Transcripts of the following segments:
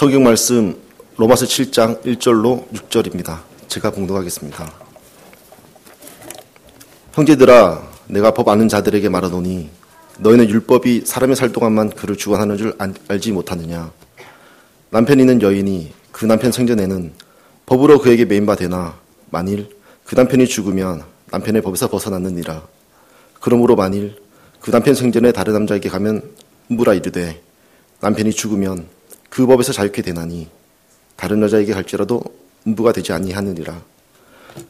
성경 말씀 로마서 7장 1절로 6절입니다. 제가 봉독하겠습니다. 형제들아 내가 법 아는 자들에게 말하노니 너희는 율법이 사람의 살 동안만 그를 주관하는 줄 알지 못하느냐 남편 있는 여인이 그 남편 생전에는 법으로 그에게 메인바 되나 만일 그 남편이 죽으면 남편의 법에서 벗어났느니라 그러므로 만일 그 남편 생전에 다른 남자에게 가면 음부라 이르되 남편이 죽으면 그 법에서 자유케 되나니 다른 여자에게 갈지라도 음부가 되지 아니하느니라.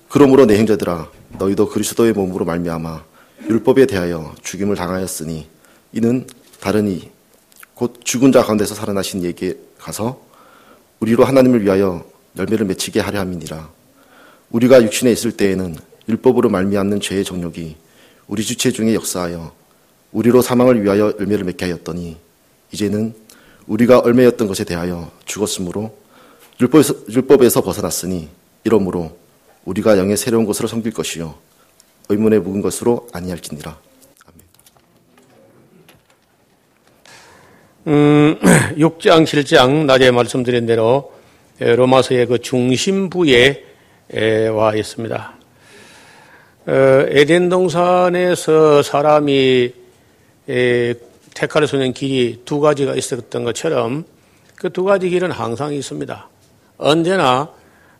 그러므로 내 형제들아 너희도 그리스도의 몸으로 말미암아 율법에 대하여 죽임을 당하였으니 이는 다른 이 곧 죽은 자 가운데서 살아나신 이에게 가서 우리로 하나님을 위하여 열매를 맺히게 하려 함이니라. 우리가 육신에 있을 때에는 율법으로 말미암는 죄의 정욕이 우리 주체 중에 역사하여 우리로 사망을 위하여 열매를 맺게 하였더니 이제는 우리가 얼매였던 것에 대하여 죽었으므로 율법에서, 율법에서 벗어났으니 이러므로 우리가 영의 새로운 것으로 섬길 것이요 의문에 묵은 것으로 아니할지니라. 음, 6장, 7장 낮에 말씀드린 대로 로마서의 그 중심부에 와 있습니다. 어, 에덴 동산에서 사람이 택하를 서는 길이 두 가지가 있었던 것처럼 그 두 가지 길은 항상 있습니다. 언제나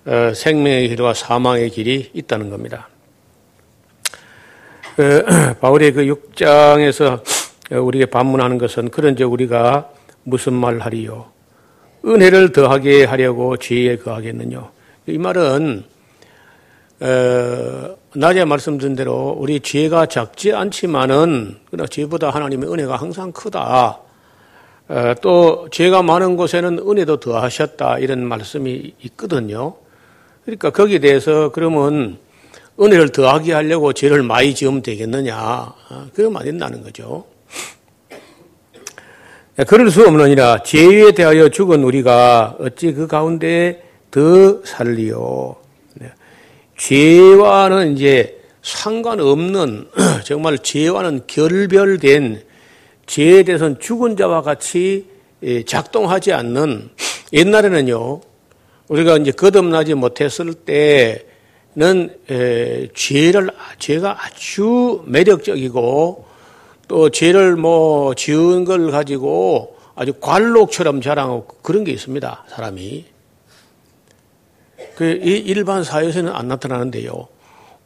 어, 생명의 길과 사망의 길이 있다는 겁니다. 어, 바울의 그 6장에서 우리에게 반문하는 것은 그런지 우리가 무슨 말 하리요? 은혜를 더하게 하려고 죄에 거하겠느냐? 이 말은 어, 낮에 말씀드린 대로 우리 죄가 작지 않지만은 그러나 죄보다 하나님의 은혜가 항상 크다. 어, 또 죄가 많은 곳에는 은혜도 더하셨다 이런 말씀이 있거든요. 그러니까 거기에 대해서 그러면 은혜를 더하게 하려고 죄를 많이 지으면 되겠느냐? 어, 그러면 안 된다는 거죠. 그럴 수 없느니라 죄에 대하여 죽은 우리가 어찌 그 가운데 더 살리요? 죄와는 이제 상관없는 정말 죄와는 결별된 죄에 대해서는 죽은 자와 같이 예, 작동하지 않는 옛날에는요 우리가 이제 거듭나지 못했을 때는 죄를 죄가 아주 매력적이고 또 죄를 뭐 지은 걸 가지고 아주 관록처럼 자랑하고 그런 게 있습니다 사람이 그 일반 사회에서는 안 나타나는데요.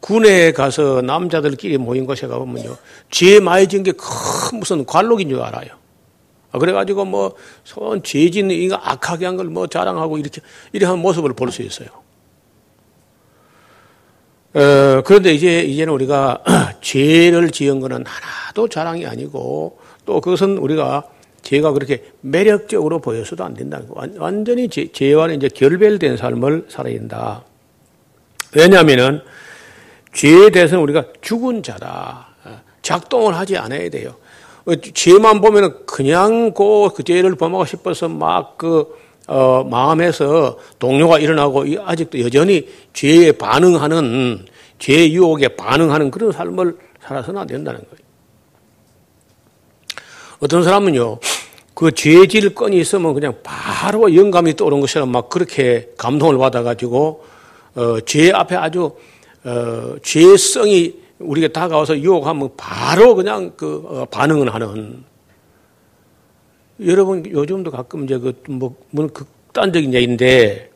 군에 가서 남자들끼리 모인 곳에 가보면요. 죄 많이 지은 게 큰 무슨 관록인 줄 알아요. 아, 그래가지고 뭐, 손 죄진 이가 악하게 한 걸 뭐 자랑하고 이렇게, 이렇게 한 모습을 볼 수 있어요. 어, 그런데 이제, 이제는 우리가 죄를 지은 거는 하나도 자랑이 아니고 또 그것은 우리가 죄가 그렇게 매력적으로 보여서도 안 된다는 거. 완전히 죄, 죄와는 이제 결별된 삶을 살아야 된다. 왜냐하면은 죄에 대해서는 우리가 죽은 자다. 작동을 하지 않아야 돼요. 죄만 보면은 그냥 그, 그 죄를 범하고 싶어서 막 그, 어, 마음에서 동료가 일어나고 아직도 여전히 죄에 반응하는, 죄 유혹에 반응하는 그런 삶을 살아서는 안 된다는 거예요. 어떤 사람은요, 그 죄질 건이 있으면 그냥 바로 영감이 떠오른 것처럼 막 그렇게 감동을 받아가지고, 어, 죄 앞에 아주, 어, 죄성이 우리가 다가와서 유혹하면 바로 그냥 그, 어, 반응을 하는. 여러분, 요즘도 가끔 이제 그, 뭐, 뭐 극단적인 얘기인데,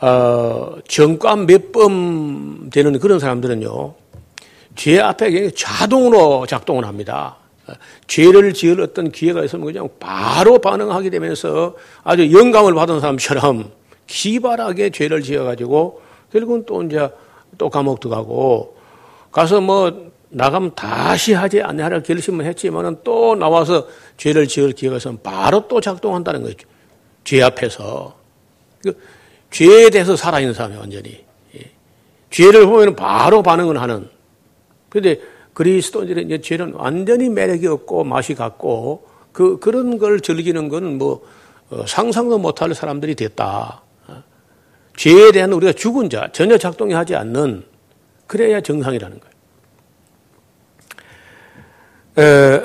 어, 정관 몇번 되는 그런 사람들은요, 죄 앞에 자동으로 작동을 합니다. 죄를 지을 어떤 기회가 있으면 그냥 바로 반응하게 되면서 아주 영감을 받은 사람처럼 기발하게 죄를 지어가지고 결국은 또 이제 또 감옥 들어가고 가서 뭐 나가면 다시 하지 않으라 결심을 했지만은 또 나와서 죄를 지을 기회가 있으면 바로 또 작동한다는 거죠. 죄 앞에서. 그 죄에 대해서 살아있는 사람이 완전히. 예. 죄를 보면 바로 반응을 하는. 그런데 그리스도인들의 이제 죄는 완전히 매력이 없고 맛이 같고 그, 그런 걸 즐기는 것은 뭐 어, 상상도 못할 사람들이 됐다. 어? 죄에 대한 우리가 죽은 자, 전혀 작동이 하지 않는 그래야 정상이라는 거예요. 에,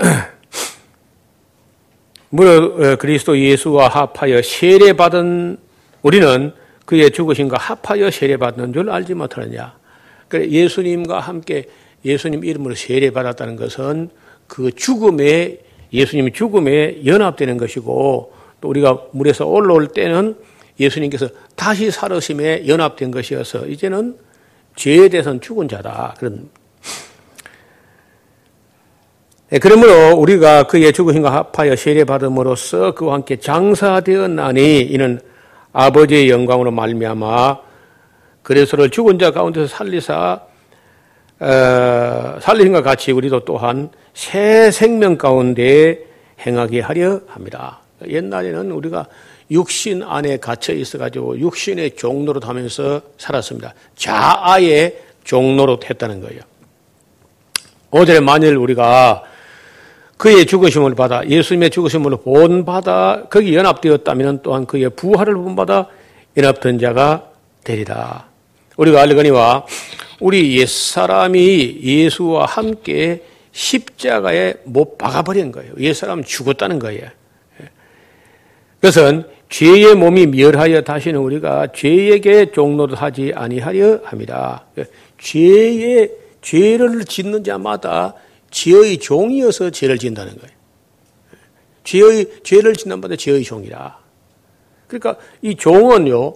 무릇 그리스도 예수와 합하여 세례받은 우리는 그의 죽으심과 합하여 세례받는 줄 알지 못하느냐. 그래 예수님과 함께 예수님 이름으로 세례받았다는 것은 그 죽음에 예수님이 죽음에 연합되는 것이고 또 우리가 물에서 올라올 때는 예수님께서 다시 살으심에 연합된 것이어서 이제는 죄에 대해서는 죽은 자다. 그런 예, 그러므로 우리가 그의 죽으심과 합하여 세례받음으로써 그와 함께 장사되었나니 이는 아버지의 영광으로 말미암아 그리스도를 죽은 자 가운데서 살리사 어, 살리심과 같이 우리도 또한 새 생명 가운데 행하게 하려 합니다. 옛날에는 우리가 육신 안에 갇혀 있어가지고 육신의 종로로 하면서 살았습니다. 자아의 종로로 했다는 거예요. 오절에 만일 우리가 그의 죽으심을 받아 예수님의 죽으심을 본받아 거기 연합되었다면 또한 그의 부활을 본받아 연합된 자가 되리라. 우리가 알거니와 우리 옛사람이 예수와 함께 십자가에 못 박아버린 거예요. 옛사람은 죽었다는 거예요. 그것은 죄의 몸이 멸하여 다시는 우리가 죄에게 종로하지 아니하려 합니다. 죄의 죄를 짓는 자마다 죄의 종이어서 죄를 짓는다는 거예요. 죄의, 죄를 짓는 바다 죄의 종이라. 그러니까 이 종은요,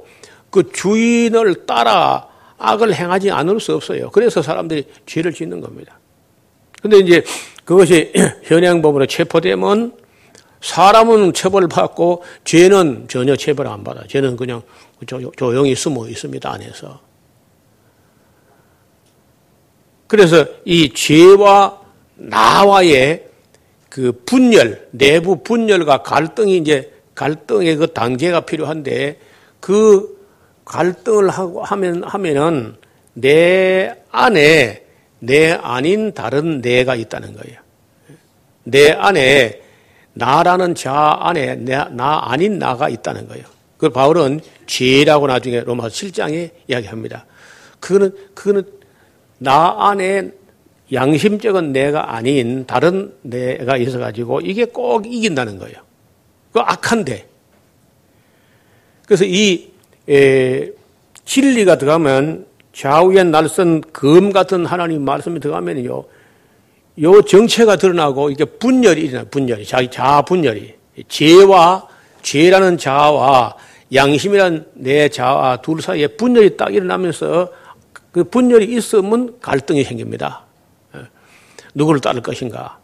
그 주인을 따라 악을 행하지 않을 수 없어요. 그래서 사람들이 죄를 짓는 겁니다. 근데 이제 그것이 현행법으로 체포되면 사람은 처벌받고 죄는 전혀 처벌 안 받아. 죄는 그냥 조용히 숨어 있습니다, 안에서. 그래서 이 죄와 나와의 그 분열, 내부 분열과 갈등이 이제 갈등의 그 단계가 필요한데 그 갈등을 하고 하면 하면은 내 안에 내 아닌 다른 내가 있다는 거예요. 내 안에 나라는 자 안에 나, 나 아닌 나가 있다는 거예요. 그 바울은 죄라고 나중에 로마 7장에 이야기합니다. 그거는 그거는 나 안에 양심적인 내가 아닌 다른 내가 있어 가지고 이게 꼭 이긴다는 거예요. 그 악한데. 그래서 이 에, 진리가 들어가면 좌우에 날선 금 같은 하나님 말씀이 들어가면요. 요 정체가 드러나고 이게 분열이 일어나 분열이 자기 자아 분열이 죄와 죄라는 자아와 양심이란 내 자아 둘 사이에 분열이 딱 일어나면서 그 분열이 있으면 갈등이 생깁니다. 누구를 따를 것인가.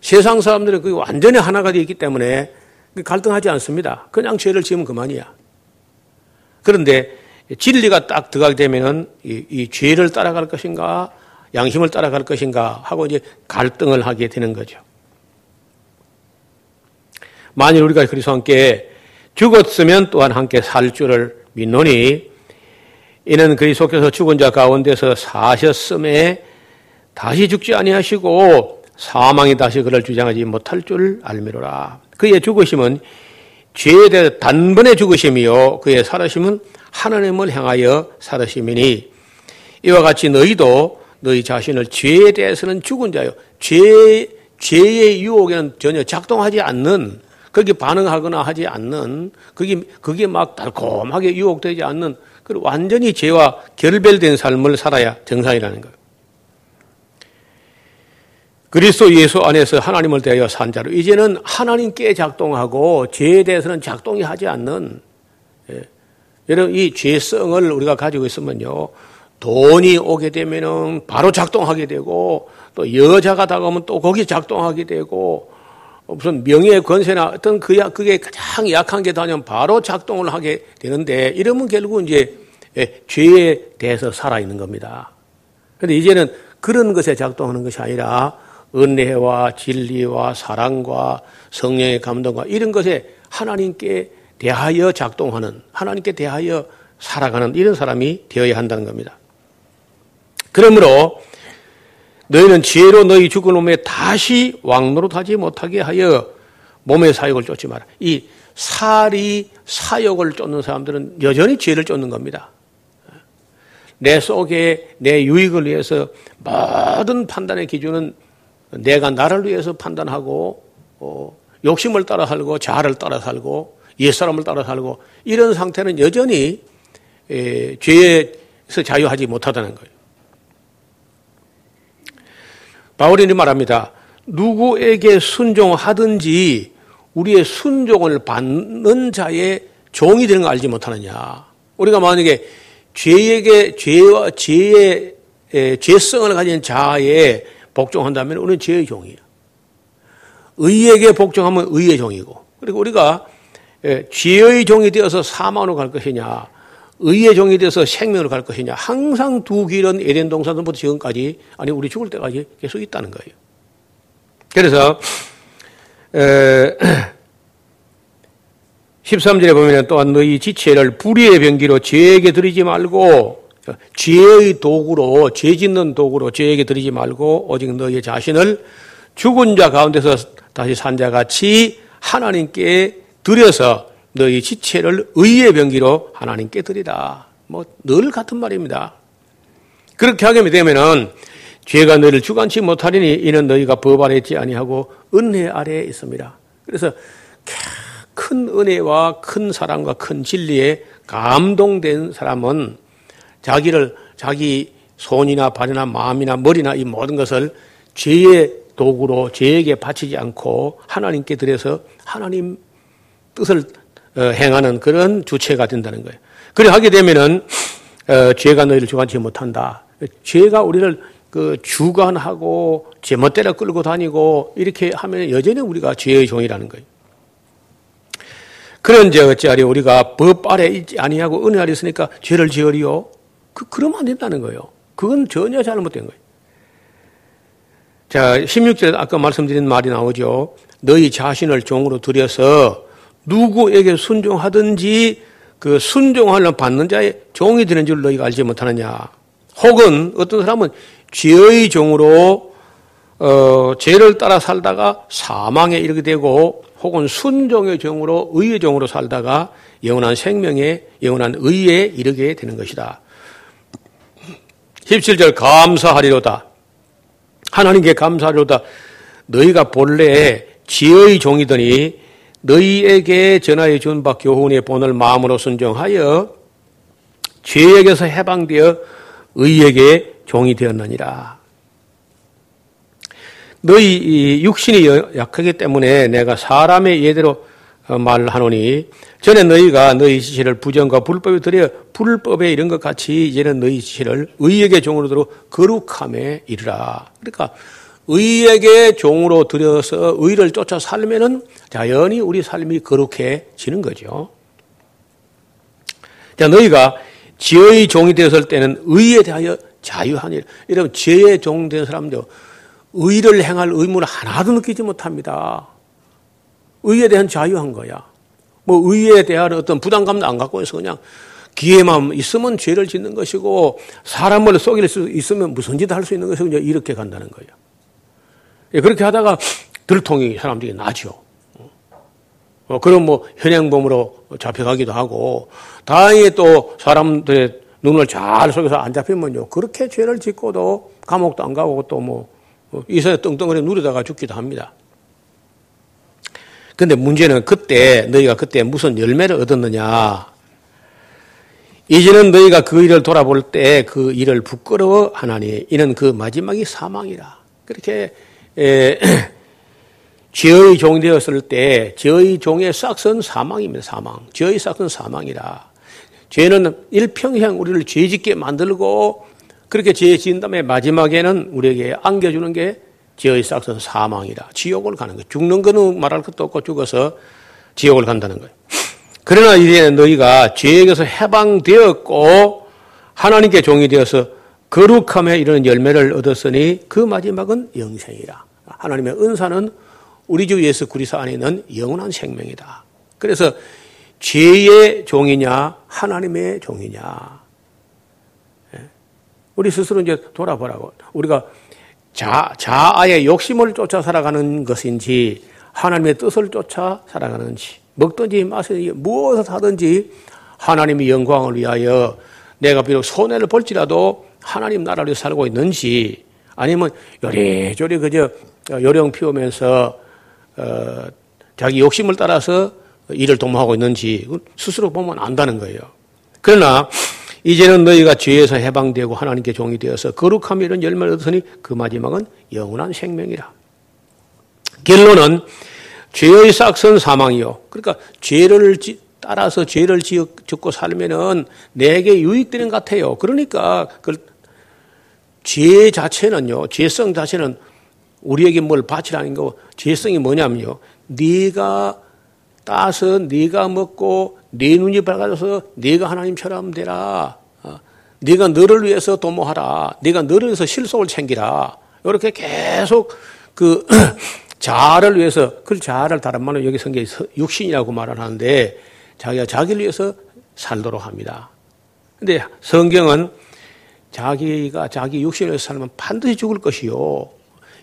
세상 사람들은 그 완전히 하나가 되어 있기 때문에 갈등하지 않습니다. 그냥 죄를 지으면 그만이야. 그런데 진리가 딱 들어가게 되면은 이, 이 죄를 따라갈 것인가, 양심을 따라갈 것인가 하고 이제 갈등을 하게 되는 거죠. 만일 우리가 그리스도 함께 죽었으면 또한 함께 살 줄을 믿노니 이는 그리스도께서 죽은 자 가운데서 사셨음에 다시 죽지 아니하시고 사망이 다시 그를 주장하지 못할 줄 알미로라. 그의 죽으심은 죄에 대해 단번에 죽으심이요 그의 살으심은 하나님을 향하여 살으심이니 이와 같이 너희도 너희 자신을 죄에 대해서는 죽은 자요. 죄 죄의 유혹에는 전혀 작동하지 않는 거기 반응하거나 하지 않는 그게 그게 막 달콤하게 유혹되지 않는 그 완전히 죄와 결별된 삶을 살아야 정상이라는 거예요. 그리스도 예수 안에서 하나님을 대하여 산 자로 이제는 하나님께 작동하고 죄에 대해서는 작동이 하지 않는 예. 여러분 이 죄성을 우리가 가지고 있으면요 돈이 오게 되면은 바로 작동하게 되고 또 여자가 다가오면 또 거기 작동하게 되고 무슨 명예 권세나 어떤 그 그게 가장 약한 게 다면 바로 작동을 하게 되는데 이러면 결국 이제 예, 죄에 대해서 살아 있는 겁니다. 그런데 이제는 그런 것에 작동하는 것이 아니라 은혜와 진리와 사랑과 성령의 감동과 이런 것에 하나님께 대하여 작동하는 하나님께 대하여 살아가는 이런 사람이 되어야 한다는 겁니다. 그러므로 너희는 지혜로 너희 죽은 몸에 다시 왕노릇하지 못하게 하여 몸의 사욕을 쫓지 마라. 이 살이 사욕을 쫓는 사람들은 여전히 죄를 쫓는 겁니다. 내 속에 내 유익을 위해서 모든 판단의 기준은 내가 나를 위해서 판단하고 어, 욕심을 따라 살고 자아를 따라 살고 옛사람을 따라 살고 이런 상태는 여전히 에, 죄에서 자유하지 못하다는 거예요. 바울이 말합니다. 누구에게 순종하든지 우리의 순종을 받는 자의 종이 되는 거 알지 못하느냐. 우리가 만약에 죄에게 죄와 죄의 죄성을 가진 자에 복종한다면 우리는 죄의 종이에요. 의에게 복종하면 의의 종이고 그리고 우리가 죄의 종이 되어서 사망으로 갈 것이냐 의의 종이 되어서 생명으로 갈 것이냐 항상 두 길은 에덴 동산부터 지금까지 아니 우리 죽을 때까지 계속 있다는 거예요. 그래서 13절에 보면 또한 너희 지체를 불의의 병기로 죄에게 드리지 말고 죄의 도구로 죄 짓는 도구로 죄에게 드리지 말고 오직 너희 자신을 죽은 자 가운데서 다시 산 자 같이 하나님께 드려서 너희 지체를 의의 병기로 하나님께 드리라. 뭐 늘 같은 말입니다. 그렇게 하게 되면은 죄가 너희를 주관치 못하리니 이는 너희가 법 아래 있지 아니하고 은혜 아래에 있습니다. 그래서 큰 은혜와 큰 사랑과 큰 진리에 감동된 사람은 자기를 자기 손이나 발이나 마음이나 머리나 이 모든 것을 죄의 도구로 죄에게 바치지 않고 하나님께 드려서 하나님 뜻을 어, 행하는 그런 주체가 된다는 거예요. 그래 하게 되면은 어, 죄가 너희를 주관치 못한다. 죄가 우리를 그 주관하고 제멋대로 끌고 다니고 이렇게 하면 여전히 우리가 죄의 종이라는 거예요. 그런지 어찌하리 우리가 법 아래 있지 아니하고 은혜 아래 있으니까 죄를 지으리요? 그, 그러면 안 된다는 거예요. 그건 전혀 잘못된 거예요. 자, 16절에 아까 말씀드린 말이 나오죠. 너희 자신을 종으로 들여서 누구에게 순종하든지 그 순종하려 받는 자의 종이 되는 줄 너희가 알지 못하느냐. 혹은 어떤 사람은 죄의 종으로 어, 죄를 따라 살다가 사망에 이르게 되고 혹은 순종의 종으로 의의 종으로 살다가 영원한 생명에 영원한 의에 이르게 되는 것이다. 17절 감사하리로다. 하나님께 감사하리로다. 너희가 본래 지의 종이더니 너희에게 전하여 준 바 교훈의 본을 마음으로 순종하여 죄에게서 해방되어 의에게 종이 되었느니라. 너희 육신이 약하기 때문에 내가 사람의 예대로 어, 말하노니 전에 너희가 너희 지시를 부정과 불법에 들여 불법에 이런 것 같이 이제는 너희 지시를 의에게 종으로 들어 거룩함에 이르라. 그러니까 의에게 종으로 들여서 의를 쫓아 살면은 자연히 우리 삶이 거룩해지는 거죠. 자, 너희가 지의 종이 되었을 때는 의에 대하여 자유하니 여러분 죄의 종 된 사람들 의를 행할 의무를 하나도 느끼지 못합니다. 의에 대한 자유한 거야. 뭐 의에 대한 어떤 부담감도 안 갖고 있어 그냥 기회만 있으면 죄를 짓는 것이고 사람을 속일 수 있으면 무슨 짓할수 있는 것이고 이렇게 간다는 거예요. 예, 그렇게 하다가 들통이 사람들이 나죠. 어, 그럼 뭐 현행범으로 잡혀가기도 하고 다행히 또 사람들의 눈을 잘 속여서 안 잡히면요 그렇게 죄를 짓고도 감옥도 안 가고 또뭐 어, 이사에 떵떵거리 누리다가 죽기도 합니다. 근데 문제는 그때 너희가 그때 무슨 열매를 얻었느냐? 이제는 너희가 그 일을 돌아볼 때 그 일을 부끄러워 하나니 이는 그 마지막이 사망이라. 그렇게 에, 죄의 종이 되었을 때 죄의 종의 싹은 사망입니다. 사망. 죄의 싹은 사망이라. 죄는 일평생 우리를 죄짓게 만들고 그렇게 죄 지은 다음에 마지막에는 우리에게 안겨주는 게 죄의 싹은 사망이라. 지옥을 가는 거예요. 죽는 거는 말할 것도 없고 죽어서 지옥을 간다는 거예요. 그러나 이제 너희가 죄에게서 해방되었고 하나님께 종이 되어서 거룩함에 이르는 열매를 얻었으니 그 마지막은 영생이라. 하나님의 은사는 우리 주 예수 그리스도 안에 있는 영원한 생명이다. 그래서 죄의 종이냐 하나님의 종이냐 예. 우리 스스로 이제 돌아보라고 우리가 자, 자아의 욕심을 쫓아 살아가는 것인지 하나님의 뜻을 쫓아 살아가는지 먹든지 마시든지 무엇을 하든지 하나님의 영광을 위하여 내가 비록 손해를 볼지라도 하나님 나라를 살고 있는지 아니면 요리조리 그저 요령 피우면서 어, 자기 욕심을 따라서 일을 도모하고 있는지 스스로 보면 안다는 거예요. 그러나 이제는 너희가 죄에서 해방되고 하나님께 종이 되어서 거룩함 이런 열매를 얻으니 그 마지막은 영원한 생명이라. 결론은 죄의 싹선 사망이요. 그러니까 죄를 따라서 죄를 짓고 살면은 내게 유익되는 것 같아요. 그러니까 그 죄 자체는요, 죄성 자체는 우리에게 뭘 바치라는 거, 죄성이 뭐냐면요. 네가 따서 네가 먹고 네 눈이 밝아져서 네가 하나님처럼 되라. 어, 네가 너를 위해서 도모하라. 네가 너를 위해서 실속을 챙기라. 이렇게 계속 그 자아를 위해서 그 자아를 다른 말로 여기 성경에 육신이라고 말을 하는데 자기가 자기를 위해서 살도록 합니다. 근데 성경은 자기가 자기 육신을 위해서 살면 반드시 죽을 것이요.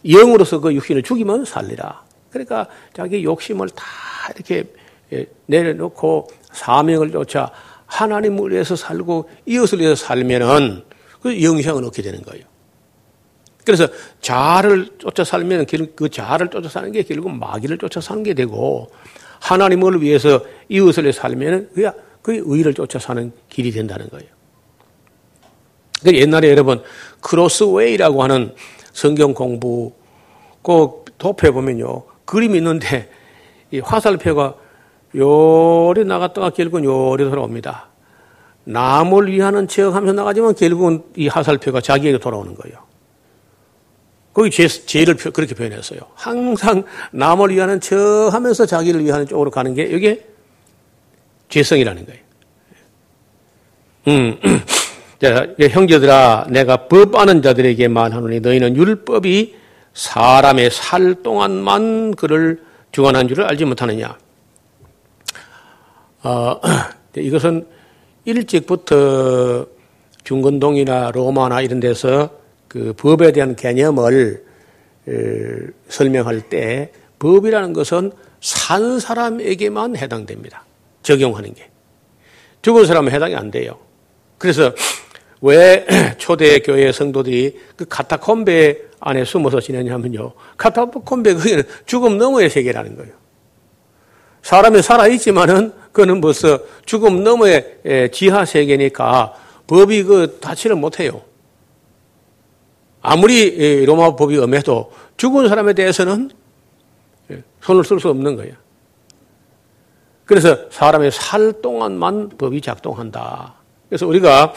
영으로서 그 육신을 죽이면 살리라. 그러니까 자기 욕심을 다 이렇게 예, 내려놓고 사명을 쫓아 하나님을 위해서 살고 이웃을 위해서 살면은 그 영생을 얻게 되는 거예요. 그래서 자아를 쫓아 살면 그 자아를 쫓아 사는 게 결국 마귀를 쫓아 사는 게 되고 하나님을 위해서 이웃을 위해서 살면 그 의를 쫓아 사는 길이 된다는 거예요. 그 옛날에 여러분 크로스웨이라고 하는 성경 공부 꼭 도표에 보면요 그림이 있는데 이 화살표가 요리 나갔다가 결국은 요리 돌아옵니다. 남을 위하는 척 하면서 나가지만 결국은 이 화살표가 자기에게 돌아오는 거예요. 거기 죄, 죄를 그렇게 표현했어요. 항상 남을 위하는 척 하면서 자기를 위하는 쪽으로 가는 게 이게 죄성이라는 거예요. 음. 자, 형제들아, 내가 법 아는 자들에게 말하노니 너희는 율법이 사람의 살 동안만 그를 주관한 줄을 알지 못하느냐. 어, 이것은 일찍부터 중건동이나 로마나 이런 데서 그 법에 대한 개념을 설명할 때 법이라는 것은 산 사람에게만 해당됩니다. 적용하는 게. 죽은 사람은 해당이 안 돼요. 그래서 왜 초대 교회 성도들이 그 카타콤베 안에 숨어서 지내냐면요. 카타콤베 그게는 죽음 너머의 세계라는 거예요. 사람이 살아있지만은 그거는 벌써 죽음 너머의 지하 세계니까 법이 그 다치를 못해요. 아무리 로마 법이 엄해도 죽은 사람에 대해서는 손을 쓸 수 없는 거예요. 그래서 사람의 살 동안만 법이 작동한다. 그래서 우리가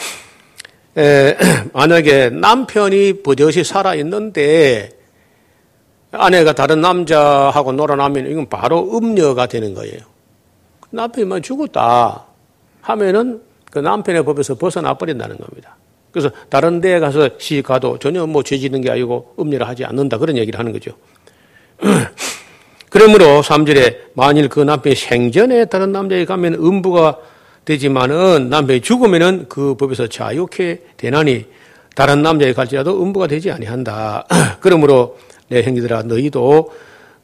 만약에 남편이 버젓이 살아 있는데 아내가 다른 남자하고 놀아나면 이건 바로 음녀가 되는 거예요. 남편이만 죽었다 하면은 그 남편의 법에서 벗어나 버린다는 겁니다. 그래서 다른 데에 가서 시 가도 전혀 뭐죄 짓는 게 아니고 음녀를 하지 않는다 그런 얘기를 하는 거죠. 그러므로 3절에 만일 그 남편이 생전에 다른 남자에 가면 음부가 되지만은 남편이 죽으면은 그 법에서 자유케 되나니 다른 남자에 갈지라도 음부가 되지 아니한다. 그러므로 내 형제들아 너희도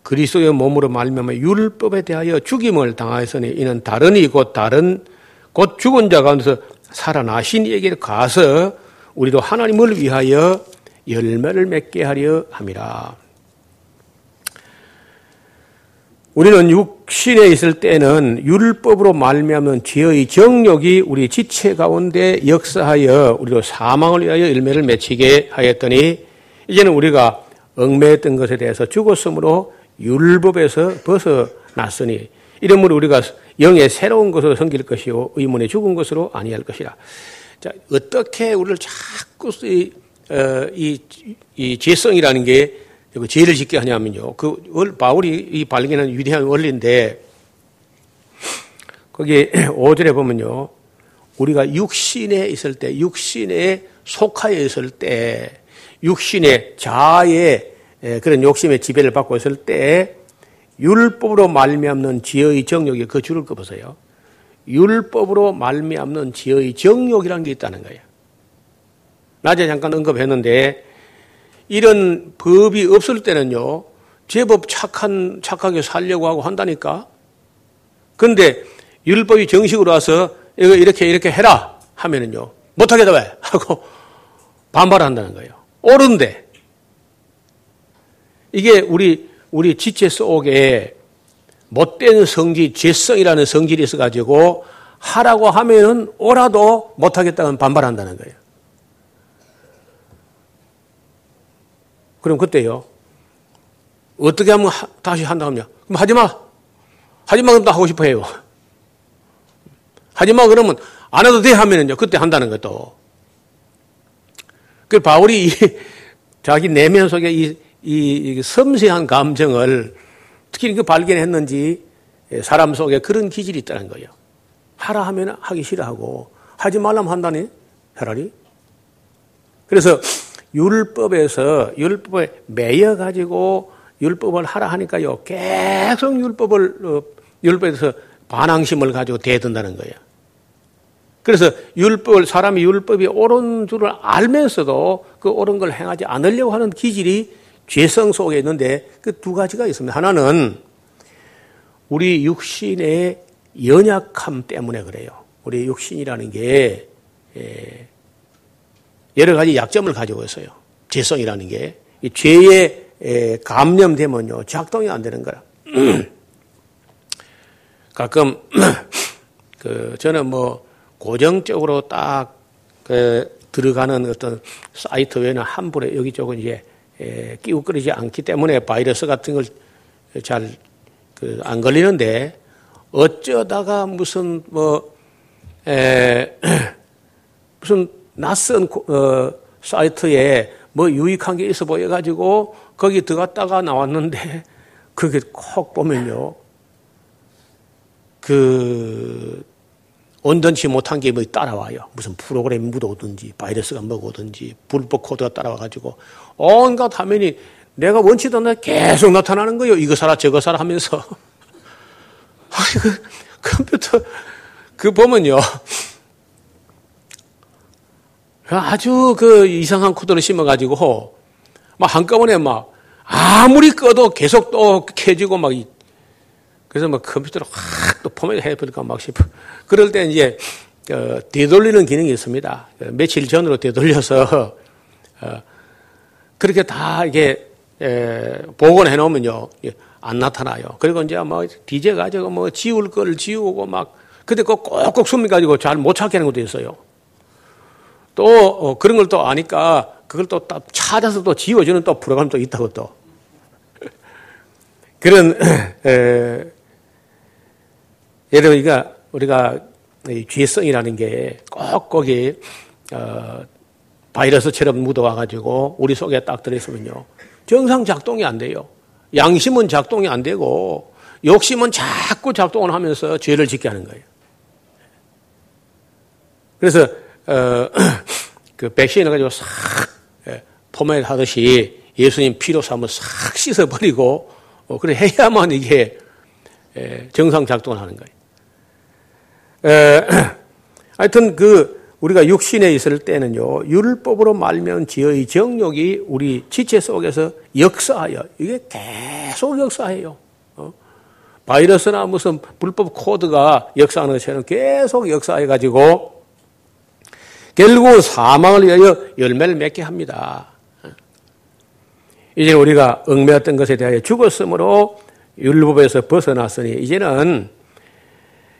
그리스도의 몸으로 말미암아 율법에 대하여 죽임을 당하였으니 이는 다른 이 곧 다른 곧 죽은 자 가운데서 살아나신 이에게 가서 우리도 하나님을 위하여 열매를 맺게 하려 함이라. 우리는 육신에 있을 때는 율법으로 말미암은 죄의 정욕이 우리 지체 가운데 역사하여 우리도 사망을 위하여 열매를 맺히게 하였더니 이제는 우리가 얽매였던 것에 대해서 죽었으므로 율법에서 벗어났으니 이러므로 우리가 영의 새로운 것으로 섬길 것이요 의문의 죽은 것으로 아니할 것이라. 자 어떻게 우리를 자꾸 이, 어, 이, 이 죄성이라는 게 죄를 짓게 하냐면요. 그 바울이 이 발견한 위대한 원리인데 거기 5절에 보면요. 우리가 육신에 있을 때, 육신에 속하여 있을 때, 육신의 자아의 그런 욕심의 지배를 받고 있을 때 율법으로 말미암는 지혜의 정욕이 그 줄을 끄보세요. 율법으로 말미암는 지혜의 정욕이라는 게 있다는 거예요. 낮에 잠깐 언급했는데 이런 법이 없을 때는요, 제법 착한, 착하게 살려고 하고 한다니까? 근데 율법이 정식으로 와서 이거 이렇게 이렇게 해라 하면은요, 못 하겠다 왜? 하고 반발한다는 거예요. 옳은데. 이게 우리, 우리 지체 속에 못된 성질, 죄성이라는 성질이 있어가지고 하라고 하면은 오라도 못하겠다는 반발한다는 거예요. 그럼 그때요. 어떻게 하면 하, 다시 한다 하면 그럼 하지 마. 하지 마 그럼 또 하고 싶어 해요. 하지 마 그러면 안 해도 돼 하면은요. 그때 한다는 것도. 그 바울이 자기 내면 속에 이, 이, 이 섬세한 감정을 특히 그 발견했는지 사람 속에 그런 기질이 있다는 거예요. 하라 하면 하기 싫어하고 하지 말라면 한다니 차라리. 그래서 율법에서 율법에 매여 가지고 율법을 하라 하니까요 계속 율법을 어, 율법에서 반항심을 가지고 대든다는 거예요. 그래서 율법을 사람이 율법이 옳은 줄을 알면서도 그 옳은 걸 행하지 않으려고 하는 기질이 죄성 속에 있는데 그 두 가지가 있습니다. 하나는 우리 육신의 연약함 때문에 그래요. 우리 육신이라는 게 예, 여러 가지 약점을 가지고 있어요. 죄성이라는 게 죄에 감염되면요 작동이 안 되는 거라. 가끔 그 저는 뭐 고정적으로 딱 그 들어가는 어떤 사이트 외에는 함부로 여기저기 이제 끼우거리지 않기 때문에 바이러스 같은 걸 잘안 그 걸리는데 어쩌다가 무슨 뭐 에, 무슨 낯선 어, 사이트에 뭐 유익한 게 있어 보여가지고 거기 들어갔다가 나왔는데 그게 콕 보면요. 그 온전치 못한 게 뭐 따라와요. 무슨 프로그램이 묻어오든지 바이러스가 먹어오든지 불법 코드가 따라와가지고 온갖 화면이 내가 원치도 않는 계속 나타나는 거예요. 이거 사라 저거 사라 하면서 아니 그 컴퓨터 그 보면요 아주 그 이상한 코드를 심어가지고 막 한꺼번에 막 아무리 꺼도 계속 또 켜지고 막 그래서 막 컴퓨터를 확 또 포맷 해버릴까 막 싶어. 그럴 때 이제 어, 되돌리는 기능이 있습니다. 그 며칠 전으로 되돌려서 어, 그렇게 다 이게 에, 복원해 놓으면요 안 나타나요. 그리고 이제 뭐 디제 가지고 뭐 지울 걸 지우고 막 근데 그 꼭꼭 숨이 가지고 잘 못 찾게 하는 것도 있어요. 또 어, 그런 걸 또 아니까 그걸 또 찾아서 또 지워주는 또 프로그램 도 있다고 또 그런 에, 여러분 우리가 우리가 죄성이라는 게 꼭 거기 어, 바이러스처럼 묻어와가지고 우리 속에 딱 들어있으면요 정상 작동이 안 돼요. 양심은 작동이 안 되고 욕심은 자꾸 작동을 하면서 죄를 짓게 하는 거예요. 그래서 어, 그 백신을 가지고 싹 예, 포맷 하듯이 예수님 피로 삼을 싹 씻어버리고 어, 그래 해야만 이게 예, 정상 작동을 하는 거예요. 에, 하여튼 그 우리가 육신에 있을 때는요 율법으로 말면 지의 정욕이 우리 지체 속에서 역사하여 이게 계속 역사해요. 어? 바이러스나 무슨 불법 코드가 역사하는 것처럼 계속 역사해 가지고 결국 사망을 위하여 열매를 맺게 합니다. 이제 우리가 얽매였던 것에 대하여 죽었으므로 율법에서 벗어났으니 이제는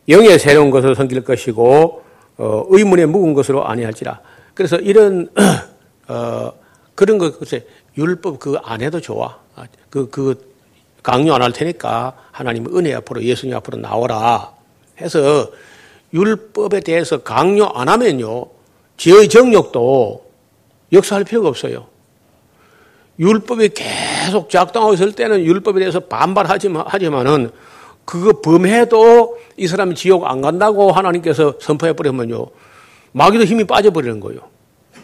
영의 새로운 것을 섬길 것이고 어, 의문에 묵은 것으로 아니할지라. 그래서 이런 어, 그런 것 글쎄 율법 그안 해도 좋아. 그그 그 강요 안 할 테니까 하나님 은혜 앞으로 예수님 앞으로 나오라 해서 율법에 대해서 강요 안 하면요 지의 정력도 역사할 필요가 없어요. 율법이 계속 작동하고 있을 때는 율법에 대해서 반발하지만, 하지만은 그거 범해도 이 사람이 지옥 안 간다고 하나님께서 선포해버리면요. 마귀도 힘이 빠져버리는 거예요.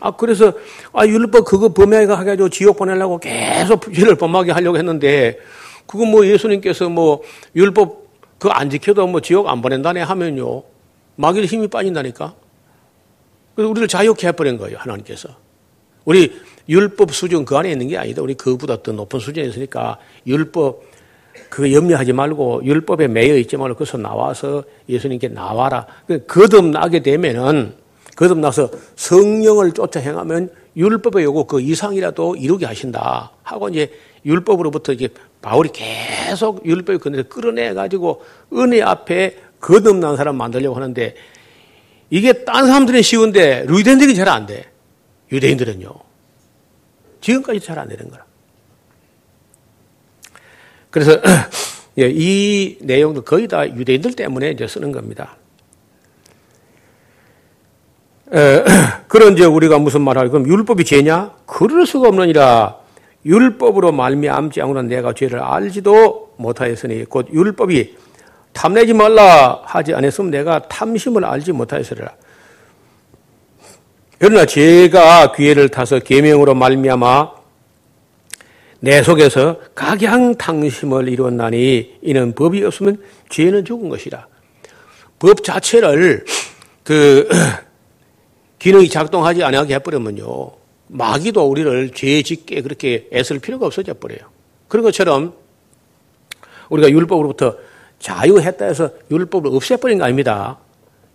아, 그래서, 아, 율법 그거 범해가 해가지고 지옥 보내려고 계속 죄를 범하게 하려고 했는데, 그거 뭐 예수님께서 뭐 율법 그거 안 지켜도 뭐 지옥 안 보낸다네 하면요. 마귀도 힘이 빠진다니까. 그래서 우리를 자유케 해버린 거예요, 하나님께서. 우리 율법 수준 그 안에 있는 게 아니다. 우리 그보다 더 높은 수준에 있으니까 율법 그 염려하지 말고 율법에 매여 있지 말고 거기서 나와서 예수님께 나와라. 그 거듭나게 되면은 거듭나서 성령을 쫓아 행하면 율법의 요구 그 이상이라도 이루게 하신다 하고 이제 율법으로부터 이제 바울이 계속 율법의 근원에 끌어내 가지고 은혜 앞에 거듭난 사람 만들려고 하는데 이게 딴 사람들은 쉬운데 유대인들이 잘 안 돼. 유대인들은요. 지금까지 잘 안 되는 거라. 그래서 예, 이 내용도 거의 다 유대인들 때문에 이제 쓰는 겁니다. 에, 그런 이제 우리가 무슨 말할 그럼 율법이 죄냐? 그럴 수가 없느니라. 율법으로 말미암지 않고는 내가 죄를 알지도 못하였으니 곧 율법이 탐내지 말라 하지 않았으면 내가 탐심을 알지 못하였으리라. 그러나 죄가 기회를 타서 계명으로 말미암아 내 속에서 각양탕심을 이루었나니 이는 법이 없으면 죄는 죽은 것이라. 법 자체를 그 기능이 작동하지 않게 해버리면요. 마귀도 우리를 죄 짓게 그렇게 애쓸 필요가 없어져 버려요. 그런 것처럼 우리가 율법으로부터 자유했다 해서 율법을 없애버린 거 아닙니다.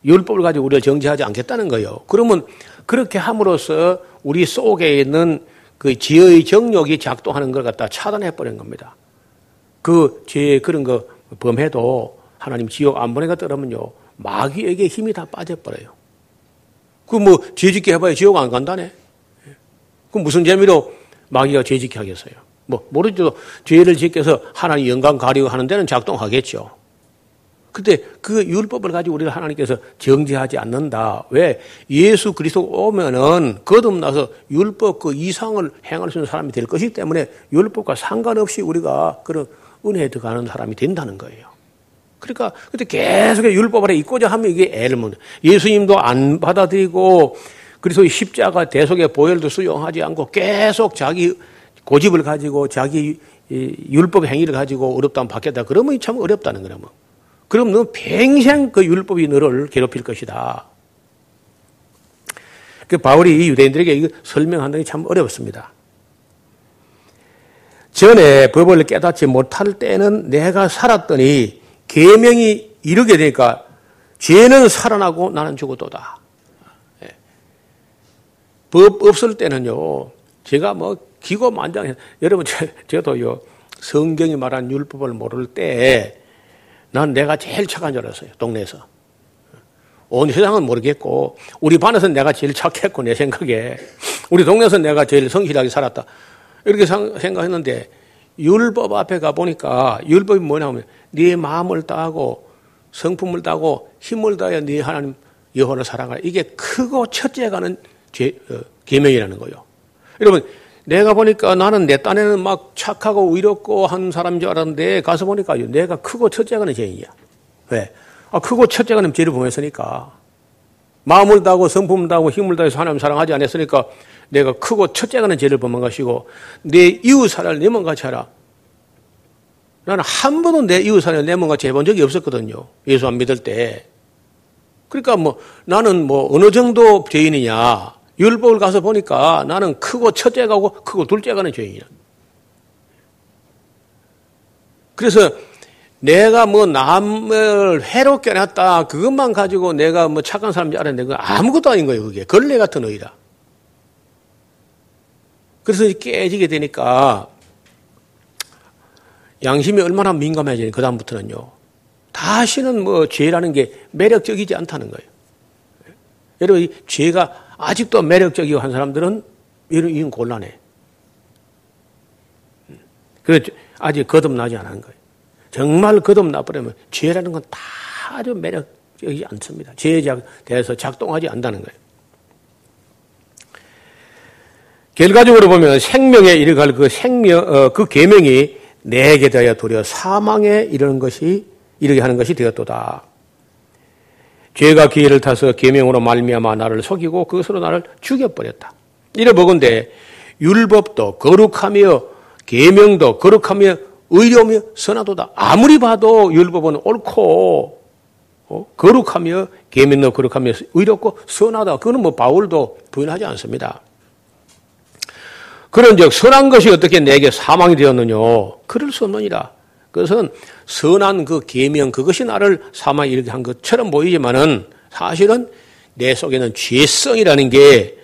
율법을 가지고 우리를 정지하지 않겠다는 거예요. 그러면 그렇게 함으로써 우리 속에 있는 그 지혜의 정욕이 작동하는 걸 갖다 차단해버린 겁니다. 그죄 그런 거 범해도 하나님 지옥 안 보내가 떠나면요. 마귀에게 힘이 다 빠져버려요. 그 뭐 죄짓게 해봐야 지옥 안 간다네. 그 무슨 재미로 마귀가 죄짓게 하겠어요? 뭐 모르죠. 죄를 짓게 해서 하나님 영광 가리고 하는 데는 작동하겠죠. 근데 그 율법을 가지고 우리를 하나님께서 정지하지 않는다. 왜? 예수 그리스도 오면은 거듭나서 율법 그 이상을 행할 수 있는 사람이 될 것이기 때문에 율법과 상관없이 우리가 그런 은혜에 들어가는 사람이 된다는 거예요. 그러니까 그때 계속 율법 아래 있고자 하면 이게 애를 먹는. 예수님도 안 받아들이고 그래서 십자가 대속의 보혈도 수용하지 않고 계속 자기 고집을 가지고 자기 율법 행위를 가지고 어렵다면 받겠다. 그러면 참 어렵다는 거라면. 뭐. 그럼 너 평생 그 율법이 너를 괴롭힐 것이다. 그 바울이 유대인들에게 이거 설명한다는 게 참 어렵습니다. 전에 법을 깨닫지 못할 때는 내가 살았더니 계명이 이르게 되니까 죄는 살아나고 나는 죽어도다. 예. 법 없을 때는요. 제가 뭐 기고만장해 여러분 제가도요 성경이 말한 율법을 모를 때 난 내가 제일 착한 줄 알았어요. 동네에서. 온 세상은 모르겠고 우리 반에서 내가 제일 착했고 내 생각에 우리 동네에서 내가 제일 성실하게 살았다. 이렇게 생각했는데 율법 앞에 가 보니까 율법이 뭐냐면 네 마음을 따고 성품을 따고 힘을 다해 네 하나님 여호와를 사랑하라. 이게 크고 첫째 가는 죄, 어, 계명이라는 거예요. 여러분 내가 보니까 나는 내 딴에는 막 착하고 의롭고 한 사람인 줄 알았는데 가서 보니까 내가 크고 첫째가 는 죄인이야. 왜? 아, 크고 첫째가 는 죄를 범했으니까. 마음을 다하고 성품을 다하고 힘을 다해서 하나님 사랑하지 않았으니까 내가 크고 첫째가 는 죄를 범한 것이고 내 이웃 사랑을 내 몸같이 하라. 나는 한 번도 내 이웃 사랑을 내 몸같이 해본 적이 없었거든요. 예수 안 믿을 때. 그러니까 뭐 나는 뭐 어느 정도 죄인이냐. 율법을 가서 보니까 나는 크고 첫째가 고 크고 둘째가 는 죄인이야. 그래서 내가 뭐 남을 해롭게 해놨다 그것만 가지고 내가 뭐 착한 사람인지 알았는데 그 아무것도 아닌 거예요 그게 걸레 같은 의라. 그래서 깨지게 되니까 양심이 얼마나 민감해지니 그 다음부터는요. 다시는 뭐 죄라는 게 매력적이지 않다는 거예요. 여러분 죄가 아직도 매력적이고 한 사람들은 이런 곤란해. 그 아직 거듭나지 않은 거예요. 정말 거듭나버리면 죄라는 건 다 아주 매력적이지 않습니다. 죄에 대해서 작동하지 않는다는 거예요. 결과적으로 보면 생명에 이르갈 그 생명, 어, 그 계명이 내게 대하여 도려 사망에 이르는 것이, 이르게 하는 것이 되었도다. 죄가 기회를 타서 계명으로 말미암아 나를 속이고 그것으로 나를 죽여버렸다. 이래 보건대 율법도 거룩하며 계명도 거룩하며 의료며 선하도다. 아무리 봐도 율법은 옳고 어? 거룩하며 계명도 거룩하며 의롭고 선하다. 그거는 뭐 바울도 부인하지 않습니다. 그런즉 선한 것이 어떻게 내게 사망이 되었느냐? 그럴 수 없느니라. 그것은 선한 그 계명 그것이 나를 사망에 이르게 한 것처럼 보이지만은 사실은 내 속에는 죄성이라는 게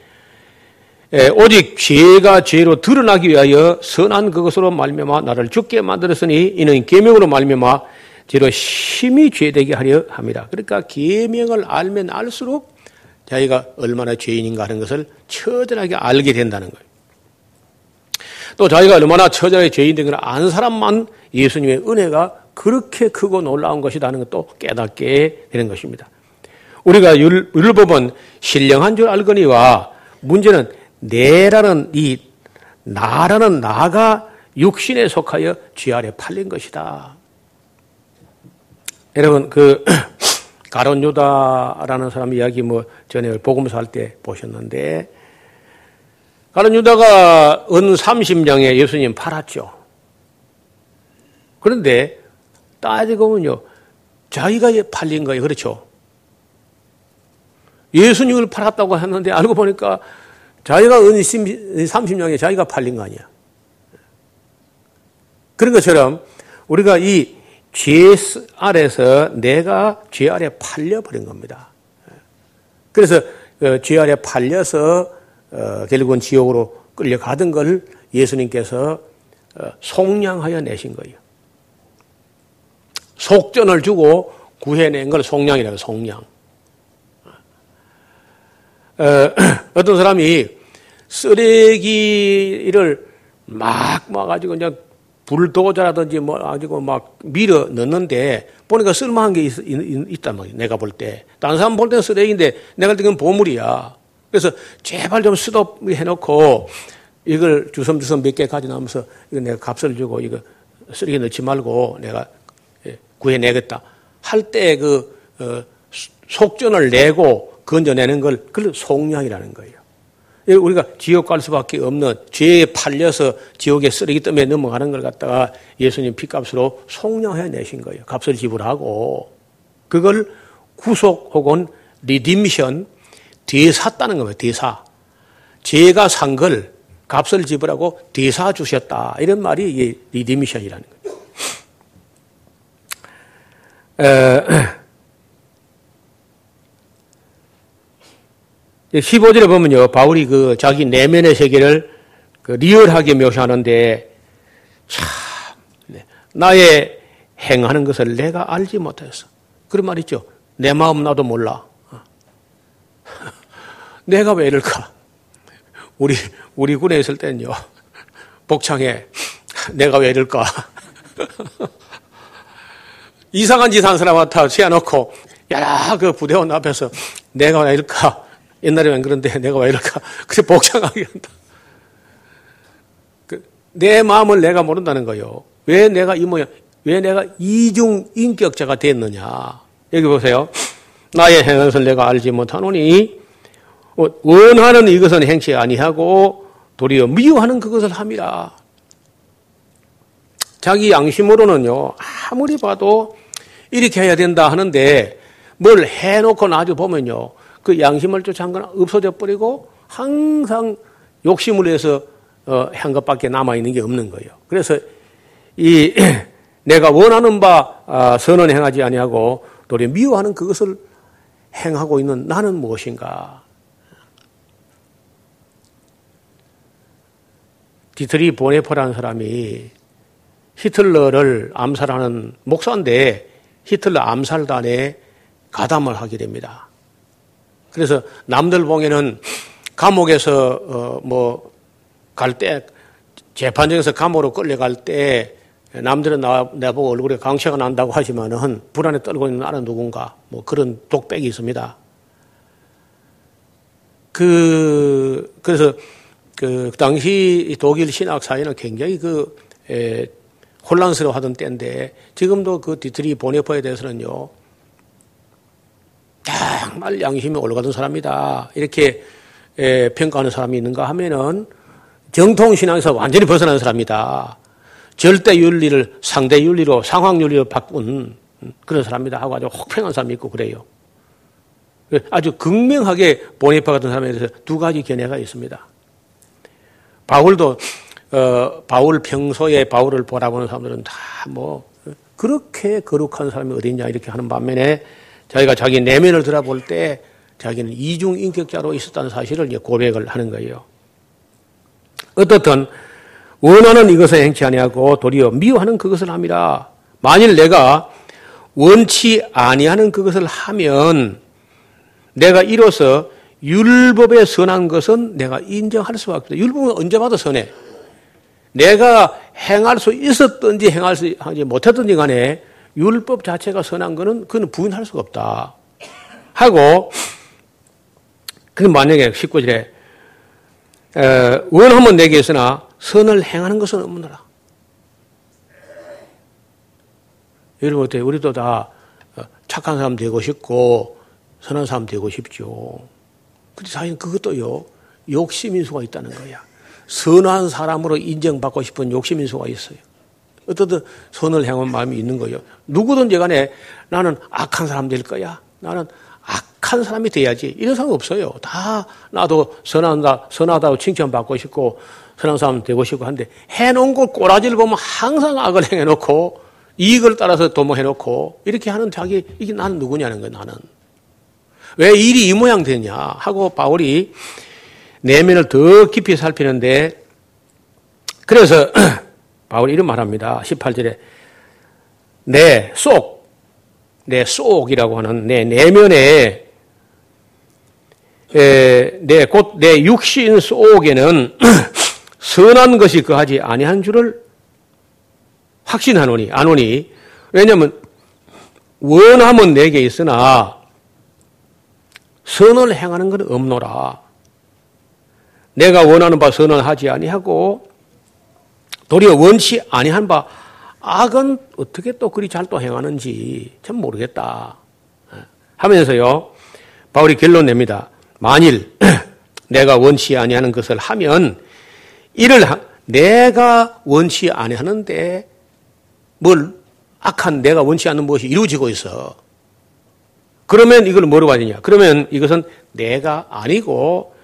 예, 오직 죄가 죄로 드러나기 위하여 선한 그것으로 말미암아 나를 죽게 만들었으니 이는 계명으로 말미암아 죄로 심히 죄되게 하려 합니다. 그러니까 계명을 알면 알수록 자기가 얼마나 죄인인가 하는 것을 처절하게 알게 된다는 거예요. 또 자기가 얼마나 처절하게 죄인된 걸 아는 사람만 예수님의 은혜가 그렇게 크고 놀라운 것이라는 것도 깨닫게 되는 것입니다. 우리가 율법은 신령한 줄 알거니와 문제는 내라는 이 나라는 나가 육신에 속하여 죄 아래 팔린 것이다. 여러분 그 가론 유다라는 사람 이야기 뭐 전에 복음서 할때 보셨는데 가론 유다가 은 30냥에 예수님 팔았죠. 그런데 따지고 보면요. 자기가 팔린 거예요. 그렇죠? 예수님을 팔았다고 했는데 알고 보니까 자기가 은 30냥에 자기가 팔린 거 아니야. 그런 것처럼 우리가 이 죄 아래서 내가 죄 아래 팔려버린 겁니다. 그래서 그죄 아래 팔려서 어, 결국은 지옥으로 끌려가던 걸 예수님께서 어, 속량하여 내신 거예요. 속전을 주고 구해낸 걸 속량이라고 속량. 어, 어떤 사람이 쓰레기를 막 막가지고 그냥 불도저라든지 뭐 가지고 막 밀어 넣는데 보니까 쓸만한 게 있, 있단 말이야. 내가 볼 때. 다른 사람 볼 때는 쓰레기인데 내가 볼 때는 보물이야. 그래서 제발 좀 스톱 해놓고 이걸 주섬주섬 몇 개 가져나면서 이거 내가 값을 주고 이거 쓰레기 넣지 말고 내가 예, 구해내겠다. 할 때그 어, 속전을 내고 건져내는 걸 그걸 속량이라는 거예요. 우리가 지옥 갈 수밖에 없는 죄에 팔려서 지옥에 쓰레기 때문에 넘어가는 걸 갖다가 예수님 피값으로 속량해 내신 거예요. 값을 지불하고 그걸 구속 혹은 redemption 되샀다는 거예요. 되사. 죄가 산 걸 값을 지불하고 되사 주셨다. 이런 말이 redemption이라는 거예요. 에, 15절에 보면요, 바울이 그 자기 내면의 세계를 그 리얼하게 묘사하는데, 참, 네, 나의 행하는 것을 내가 알지 못했어. 그런 말 있죠. 내 마음 나도 몰라. 어. 내가 왜 이럴까? 우리, 우리 군에 있을 때는요, 복창에 내가 왜 이럴까? 이상한 짓 한 사람한테 세워놓고, 야, 그 부대원 앞에서 내가 왜 이럴까? 옛날에는 그런데 내가 왜 이럴까? 그래 복잡하게 한다. 그, 내 마음을 내가 모른다는 거요. 왜 내가 이 모양, 왜 내가 이중 인격자가 됐느냐. 여기 보세요. 나의 행것을 내가 알지 못하노니 원하는 이것은 행치 아니하고 도리어 미워하는 그것을 함이라. 자기 양심으로는요 아무리 봐도 이렇게 해야 된다 하는데 뭘 해놓고 나중에 보면요 그 양심을 쫓아한 건 없어져 버리고 항상 욕심을 해서 어, 한 것밖에 남아 있는 게 없는 거예요. 그래서 이 내가 원하는 바 아, 선언 행하지 아니하고 도리 미워하는 그것을 행하고 있는 나는 무엇인가? 디트리히 본회퍼라는 사람이 히틀러를 암살하는 목사인데 히틀러 암살단에 가담을 하게 됩니다. 그래서 남들 보기에는 감옥에서 어 뭐갈 때 재판정에서 감옥으로 끌려갈 때 남들은 나, 내보고 얼굴에 광채가 난다고 하지만은 불안에 떨고 있는 나는 누군가 뭐 그런 독백이 있습니다. 그, 그래서 그 당시 독일 신학 사회는 굉장히 그, 에, 혼란스러워 하던 때인데 지금도 그 디트리히 본회퍼에 대해서는요 정말 양심이 올라가던 사람이다. 이렇게 에, 평가하는 사람이 있는가 하면은 정통신앙에서 완전히 벗어난 사람이다. 절대 윤리를 상대 윤리로 상황 윤리로 바꾼 그런 사람이다 하고 아주 혹평한 사람이 있고 그래요. 아주 극명하게 보네파 같은 사람에 대해서 두 가지 견해가 있습니다. 바울도 어, 바울 평소에 바울을 바라보는 사람들은 다 뭐 그렇게 거룩한 사람이 어디 있냐 이렇게 하는 반면에 자기가 자기 내면을 들어볼 때 자기는 이중 인격자로 있었다는 사실을 고백을 하는 거예요. 어떻든 원하는 이것을 행치 아니하고 도리어 미워하는 그것을 함이라. 만일 내가 원치 아니하는 그것을 하면 내가 이로써 율법에 선한 것은 내가 인정할 수가 없다. 율법은 언제 봐도 선해. 내가 행할 수 있었든지 행할 수 하지 못했든지 간에 율법 자체가 선한 것은 그는 부인할 수가 없다. 하고 그럼 만약에 19절에 원하면 내게 있으나 선을 행하는 것은 없느라. 여러분 어때? 우리도 다 어, 착한 사람 되고 싶고 선한 사람 되고 싶죠. 근데 사실 그것도요 욕심 인수가 있다는 거야. 선한 사람으로 인정받고 싶은 욕심 인수가 있어요. 어떻든 선을 행한 마음이 있는 거예요. 누구든지 간에 나는 악한 사람 될 거야. 나는 악한 사람이 돼야지. 이런 사람 없어요. 다 나도 선한다, 선하다고 칭찬받고 싶고 선한 사람 되고 싶고 한데 해놓은 걸 꼬라지를 보면 항상 악을 행해놓고 이익을 따라서 도모해놓고 이렇게 하는 자기 이게 나는 누구냐는 거예요. 나는 왜 일이 이 모양 되냐 하고 바울이 내면을 더 깊이 살피는데 그래서 바울이 이런 말합니다. 18절에 내 속, 내 속이라고 하는 내 내면에 내곧내 육신 속에는 선한 것이 그하지 아니한 줄을 확신하노니 아노니 왜냐하면 원함은 내게 있으나 선을 행하는 건 없노라. 내가 원하는 바 선을 하지 아니하고 도리어 원치 아니한 바 악은 어떻게 또 그리 잘 또 행하는지 참 모르겠다. 하면서요. 바울이 결론 냅니다. 만일 내가 원치 아니하는 것을 하면 이를 내가 원치 아니하는데 뭘 악한 내가 원치 않는 무엇이 이루어지고 있어. 그러면 이걸 봐야 되냐? 그러면 이것은 내가 아니고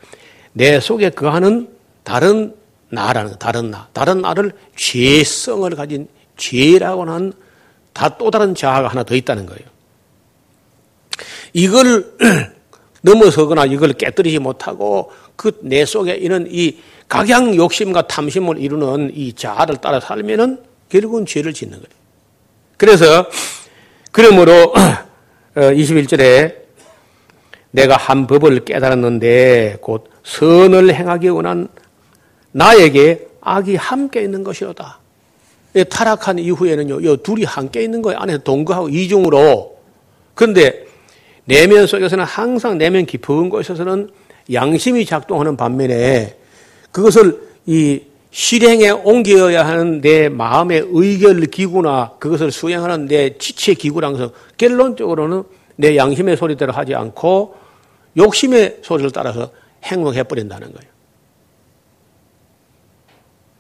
내 속에 거하는 다른 나라는 다른 나, 다른 나를 죄성을 가진 죄라고 하는 다 또 다른 자아가 하나 더 있다는 거예요. 이걸 넘어서거나 이걸 깨뜨리지 못하고 그 내 속에 있는 이 각양 욕심과 탐심을 이루는 이 자아를 따라 살면은 결국은 죄를 짓는 거예요. 그래서 그러므로 21절에 어, 내가 한 법을 깨달았는데 곧 선을 행하기 원한 나에게 악이 함께 있는 것이로다. 타락한 이후에는요, 이 둘이 함께 있는 거예요. 안에서 동거하고 이중으로. 그런데 내면 속에서는 항상 내면 깊은 곳에서는 양심이 작동하는 반면에 그것을 이 실행에 옮겨야 하는 내 마음의 의결 기구나 그것을 수행하는 내 지체 기구랑서 결론적으로는 내 양심의 소리대로 하지 않고 욕심의 소리를 따라서 행동해버린다는 거예요.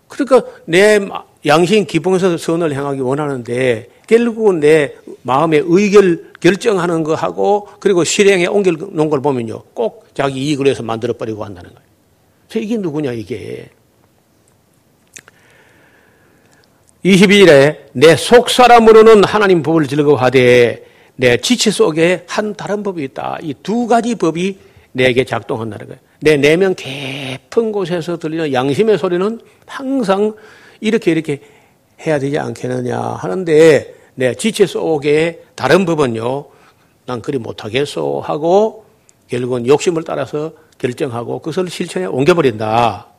그러니까 내 양심 기봉에서 선을 행하기 원하는데 결국은 내 마음의 의결 결정하는 거하고 그리고 실행에 옮겨 놓은 걸 보면요. 꼭 자기 이익을 위해서 만들어버리고 한다는 거예요. 이게 누구냐 이게. 22일에 내 속사람으로는 하나님 법을 즐거워하되 내 지체 속에 한 다른 법이 있다. 이 두 가지 법이 내게 작동한다는 거예요. 내 내면 깊은 곳에서 들리는 양심의 소리는 항상 이렇게 이렇게 해야 되지 않겠느냐 하는데 내 지체 속에 다른 법은요. 난 그리 못하겠소 하고 결국은 욕심을 따라서 결정하고 그것을 실천에 옮겨버린다.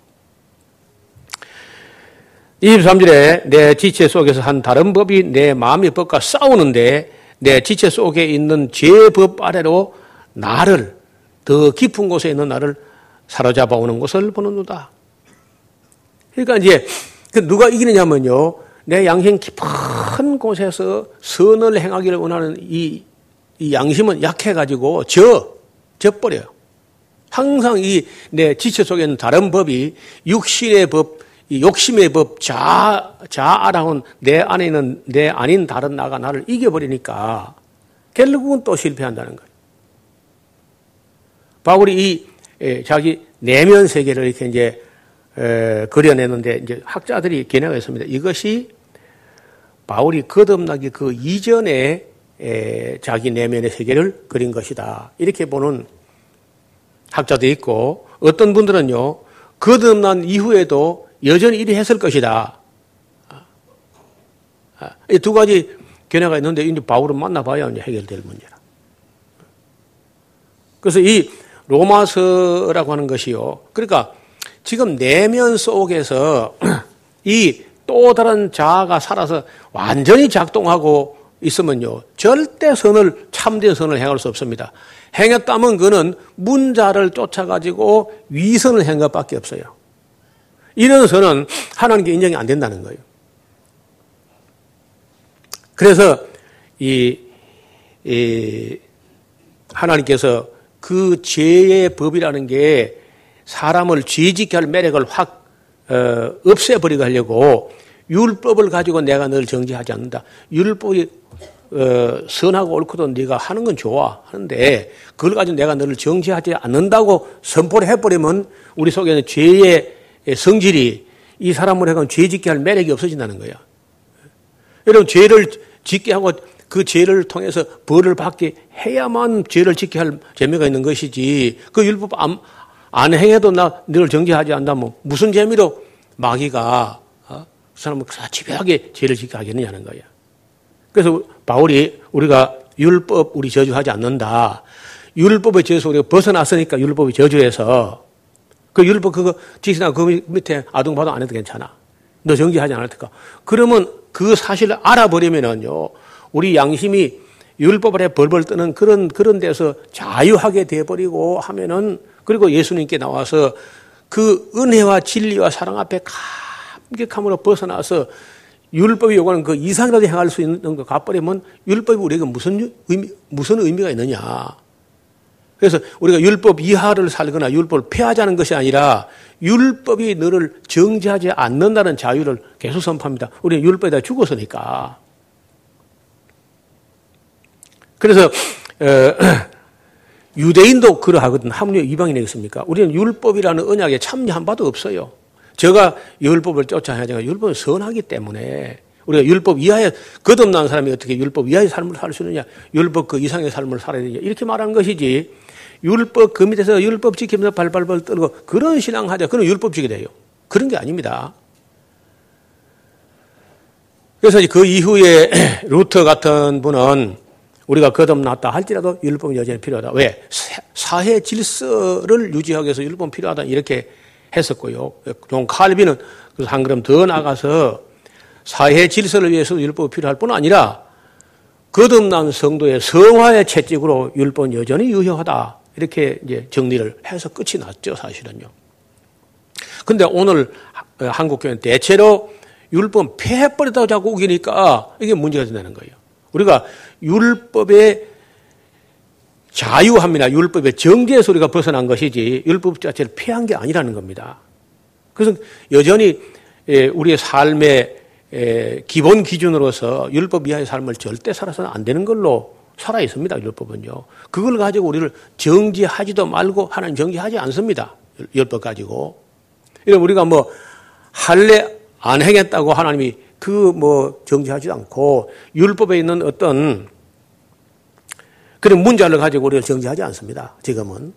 23절에 내 지체 속에서 한 다른 법이 내 마음의 법과 싸우는데 내 지체 속에 있는 죄법 아래로 나를 더 깊은 곳에 있는 나를 사로잡아 오는 것을 보는도다. 그러니까 이제 그 누가 이기느냐면요. 내 양심 깊은 곳에서 선을 행하기를 원하는 이, 이 양심은 약해가지고 져, 져버려요. 항상 이 내 지체 속에 있는 다른 법이 육신의 법, 욕심의 법, 자, 자아라운 내 안에 있는 내 아닌 다른 나가 나를 이겨버리니까 결국은 또 실패한다는 거예요. 바울이 이 자기 내면 세계를 이렇게 이제 그려내는데 이제 학자들이 개념가 있습니다. 이것이 바울이 거듭나기 그 이전에 자기 내면의 세계를 그린 것이다. 이렇게 보는 학자도 있고 어떤 분들은요 거듭난 이후에도 여전히 이리 했을 것이다. 아, 이두 가지 견해가 있는데 이제 바울은 만나봐야 이제 해결될 문제라. 그래서 이 로마서라고 하는 것이요. 그러니까 지금 내면 속에서 이 또 다른 자아가 살아서 완전히 작동하고 있으면요. 절대 선을, 참된 선을 행할 수 없습니다. 행했다면 그는 문자를 쫓아가지고 위선을 행 것밖에 없어요. 이런 선은 하나님께 인정이 안 된다는 거예요. 그래서 이, 이 하나님께서 그 죄의 법이라는 게 사람을 죄짓게 할 매력을 확 어, 없애버리게 하려고 율법을 가지고 내가 널 정지하지 않는다. 율법이 어, 선하고 옳거든 네가 하는 건 좋아 하는데 그걸 가지고 내가 너를 정지하지 않는다고 선포를 해버리면 우리 속에는 죄의 성질이 이 사람을 해가 죄 짓게 할 매력이 없어진다는 거야. 여러분 죄를 짓게 하고 그 죄를 통해서 벌을 받게 해야만 죄를 짓게 할 재미가 있는 것이지 그 율법 안, 안 행해도 나 너를 정지하지 않다면 무슨 재미로 마귀가 어? 그 사람을 집요하게 죄를 짓게 하겠느냐는 거야. 그래서 바울이 우리가 율법 우리 저주하지 않는다. 율법의 저에서 우리가 벗어났으니까 율법의 저주에서 그 율법 그거 지시나 그 밑에 아둥바둥 안 해도 괜찮아. 너 정지하지 않을 테니까. 그러면 그 사실을 알아버리면은요, 우리 양심이 율법을 해 벌벌 뜨는 그런, 그런 데서 자유하게 돼버리고 하면은, 그리고 예수님께 나와서 그 은혜와 진리와 사랑 앞에 감격함으로 벗어나서 율법이 요구하는 그 이상이라도 행할 수 있는 거 갚버리면 율법이 우리에게 무슨 의미, 무슨 의미가 있느냐. 그래서 우리가 율법 이하를 살거나 율법을 폐하자는 것이 아니라 율법이 너를 정지하지 않는다는 자유를 계속 선포합니다. 우리는 율법에다 죽었으니까. 그래서 어, 유대인도 그러하거든. 하물며 이방인이겠습니까? 우리는 율법이라는 언약에 참여한 바도 없어요. 제가 율법을 쫓아야 제가 율법을 선하기 때문에 우리가 율법 이하에 거듭난 사람이 어떻게 율법 이하의 삶을 살 수 있느냐 율법 그 이상의 삶을 살아야 되냐 이렇게 말한 것이지 율법 그 밑에서 율법 지키면서 발발발 떨고 그런 신앙 하자. 그런 율법적이 돼요. 그런 게 아닙니다. 그래서 그 이후에 루터 같은 분은 우리가 거듭났다 할지라도 율법은 여전히 필요하다. 왜? 사회 질서를 유지하기 위해서 율법은 필요하다 이렇게 했었고요. 좀 칼빈은 한 걸음 더 나가서 사회 질서를 위해서 율법이 필요할 뿐 아니라 거듭난 성도의 성화의 채찍으로 율법은 여전히 유효하다. 이렇게 이제 정리를 해서 끝이 났죠, 사실은요. 근데 오늘 한국교회는 대체로 율법 폐해버리다고 자꾸 우기니까 이게 문제가 된다는 거예요. 우리가 율법의 자유함이나 율법의 정죄에서 우리가 벗어난 것이지 율법 자체를 폐한 게 아니라는 겁니다. 그래서 여전히 예, 우리의 삶의 예, 기본 기준으로서 율법 이하의 삶을 절대 살아서는 안 되는 걸로 살아 있습니다. 율법은요. 그걸 가지고 우리를 정지하지도 말고 하나님 정지하지 않습니다. 율법 가지고. 이런 우리가 뭐 할래 안 행했다고 하나님이 그 뭐 정지하지도 않고 율법에 있는 어떤 그런 문자를 가지고 우리를 정지하지 않습니다. 지금은.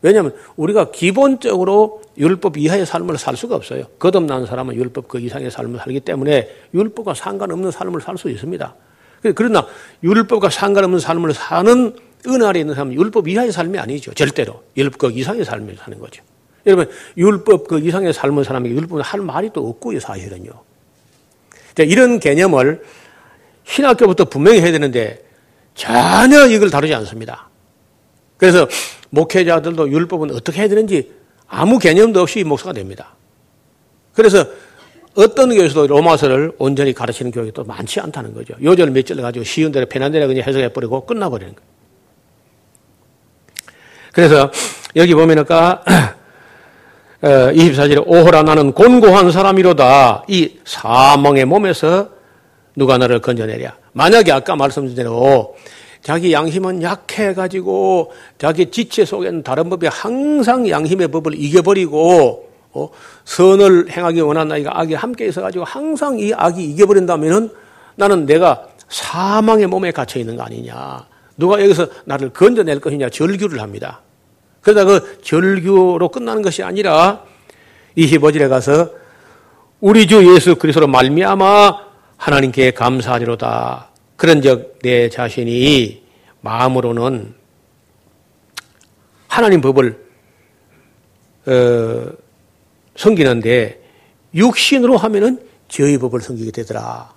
왜냐하면 우리가 기본적으로 율법 이하의 삶을 살 수가 없어요. 거듭난 사람은 율법 그 이상의 삶을 살기 때문에 율법과 상관없는 삶을 살 수 있습니다. 그러나 율법과 상관없는 삶을 사는 은혜 아래 있는 사람은 율법 이하의 삶이 아니죠. 절대로. 율법 그 이상의 삶을 사는 거죠. 여러분, 율법 그 이상의 삶을 사람에게 율법은 할 말이 또 없고요, 사실은요. 이런 개념을 신학교부터 분명히 해야 되는데 전혀 이걸 다루지 않습니다. 그래서 목회자들도 율법은 어떻게 해야 되는지 아무 개념도 없이 목사가 됩니다. 그래서 어떤 교회에서도 로마서를 온전히 가르치는 교회가 또 많지 않다는 거죠. 요절 몇 절 가지고 쉬운 대로 편한 대로 그냥 해석해버리고 끝나버리는 거예요. 그래서 여기 보면은까 24절에 어, 오호라 나는 곤고한 사람이로다 이 사망의 몸에서 누가 나를 건져내랴. 만약에 아까 말씀드린 대로 자기 양심은 약해가지고 자기 지체 속에는 다른 법이 항상 양심의 법을 이겨버리고 어, 선을 행하기 원하는 아이가 악이 함께 있어가지고 항상 이 악이 이겨버린다면은 나는 내가 사망의 몸에 갇혀 있는 거 아니냐. 누가 여기서 나를 건져낼 것이냐 절규를 합니다. 그러다 그 절규로 끝나는 것이 아니라 25절에 가서 우리 주 예수 그리스도로 말미암아 하나님께 감사하리로다. 그런즉 내 자신이 마음으로는 하나님 법을 어, 섬기는데 육신으로 하면은 저희 법을 섬기게 되더라.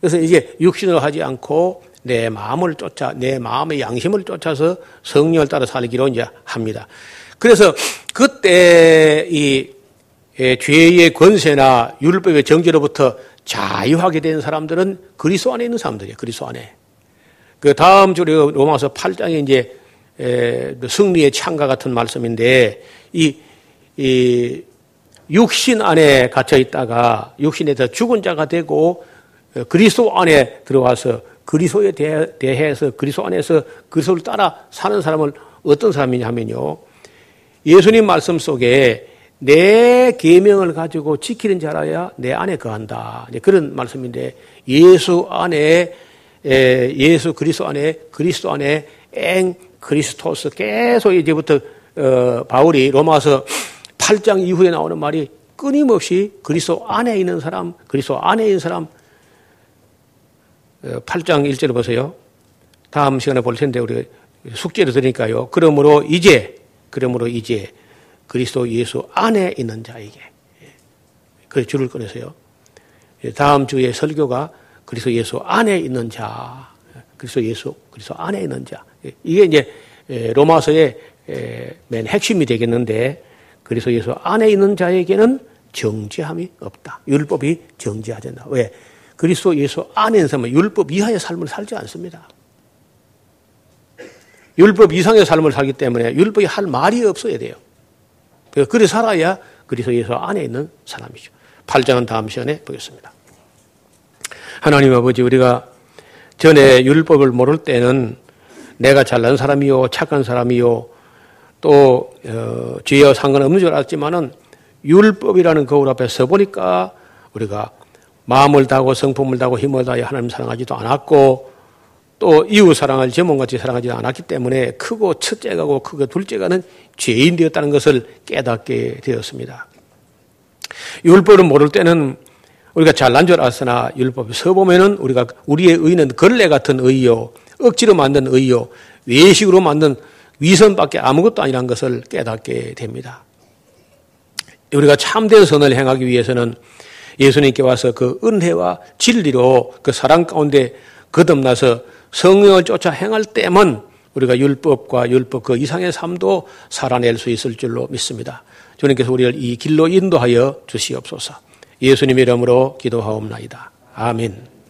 그래서 이제 육신으로 하지 않고 내 마음을 쫓아 내 마음의 양심을 쫓아서 성령을 따라 살기로 이제 합니다. 그래서 그때 이 예, 죄의 권세나 율법의 정죄로부터 자유하게 된 사람들은 그리스도 안에 있는 사람들이에요. 그리스도 안에. 그 다음 주 로마서 8장에 이제 그 승리의 창과 같은 말씀인데 이, 이 육신 안에 갇혀 있다가 육신에서 죽은 자가 되고 어, 그리스도 안에 들어와서 그리스도에 대해서 그리스도 안에서 그리스도를 따라 사는 사람을 어떤 사람이냐 하면요. 예수님 말씀 속에 내 계명을 가지고 지키는 자라야 내 안에 거한다. 그런 말씀인데 예수 안에 예수 그리스도 안에 그리스도 안에 엥 그리스토스 계속 이제부터 어, 바울이 로마서 8장 이후에 나오는 말이 끊임없이 그리스도 안에 있는 사람, 그리스도 안에 있는 사람 8장 어, 1절을 보세요. 다음 시간에 볼 텐데 우리 숙제를 드리니까요. 그러므로 이제 그러므로 이제 그리스도 예수 안에 있는 자에게 그 줄을 꺼내서요. 예, 다음 주에 설교가 그리스도 예수 안에 있는 자, 그리스도 예수 그리스도 안에 있는 자. 예, 이게 이제 로마서의 맨 핵심이 되겠는데 그리스도 예수 안에 있는 자에게는 정죄함이 없다. 율법이 정죄하지 않는다. 왜? 그리스도 예수 안에 있는 사람은 율법 이하의 삶을 살지 않습니다. 율법 이상의 삶을 살기 때문에 율법이 할 말이 없어야 돼요. 그래 살아야 그리스도 예수 안에 있는 사람이죠. 8장은 다음 시간에 보겠습니다. 하나님 아버지 우리가 전에 율법을 모를 때는 내가 잘난 사람이요 착한 사람이요 또 어, 죄와 상관없는 줄 알았지만은 율법이라는 거울 앞에 서 보니까 우리가 마음을 다하고 성품을 다하고 힘을 다해 하나님 사랑하지도 않았고 또 이웃 사랑을 제몸같이 사랑하지 않았기 때문에 크고 첫째가고 크고 둘째가는 죄인 되었다는 것을 깨닫게 되었습니다. 율법을 모를 때는 우리가 잘난 줄 알았으나 율법을 서보면은 우리가 우리의 의는 걸레 같은 의요, 억지로 만든 의요, 외식으로 만든 위선밖에 아무것도 아니라는 것을 깨닫게 됩니다. 우리가 참된 선을 행하기 위해서는 예수님께 와서 그 은혜와 진리로 그 사랑 가운데 거듭나서 성령을 쫓아 행할 때만 우리가 율법과 율법 그 이상의 삶도 살아낼 수 있을 줄로 믿습니다. 주님께서 우리를 이 길로 인도하여 주시옵소서. 예수님 이름으로 기도하옵나이다. 아멘.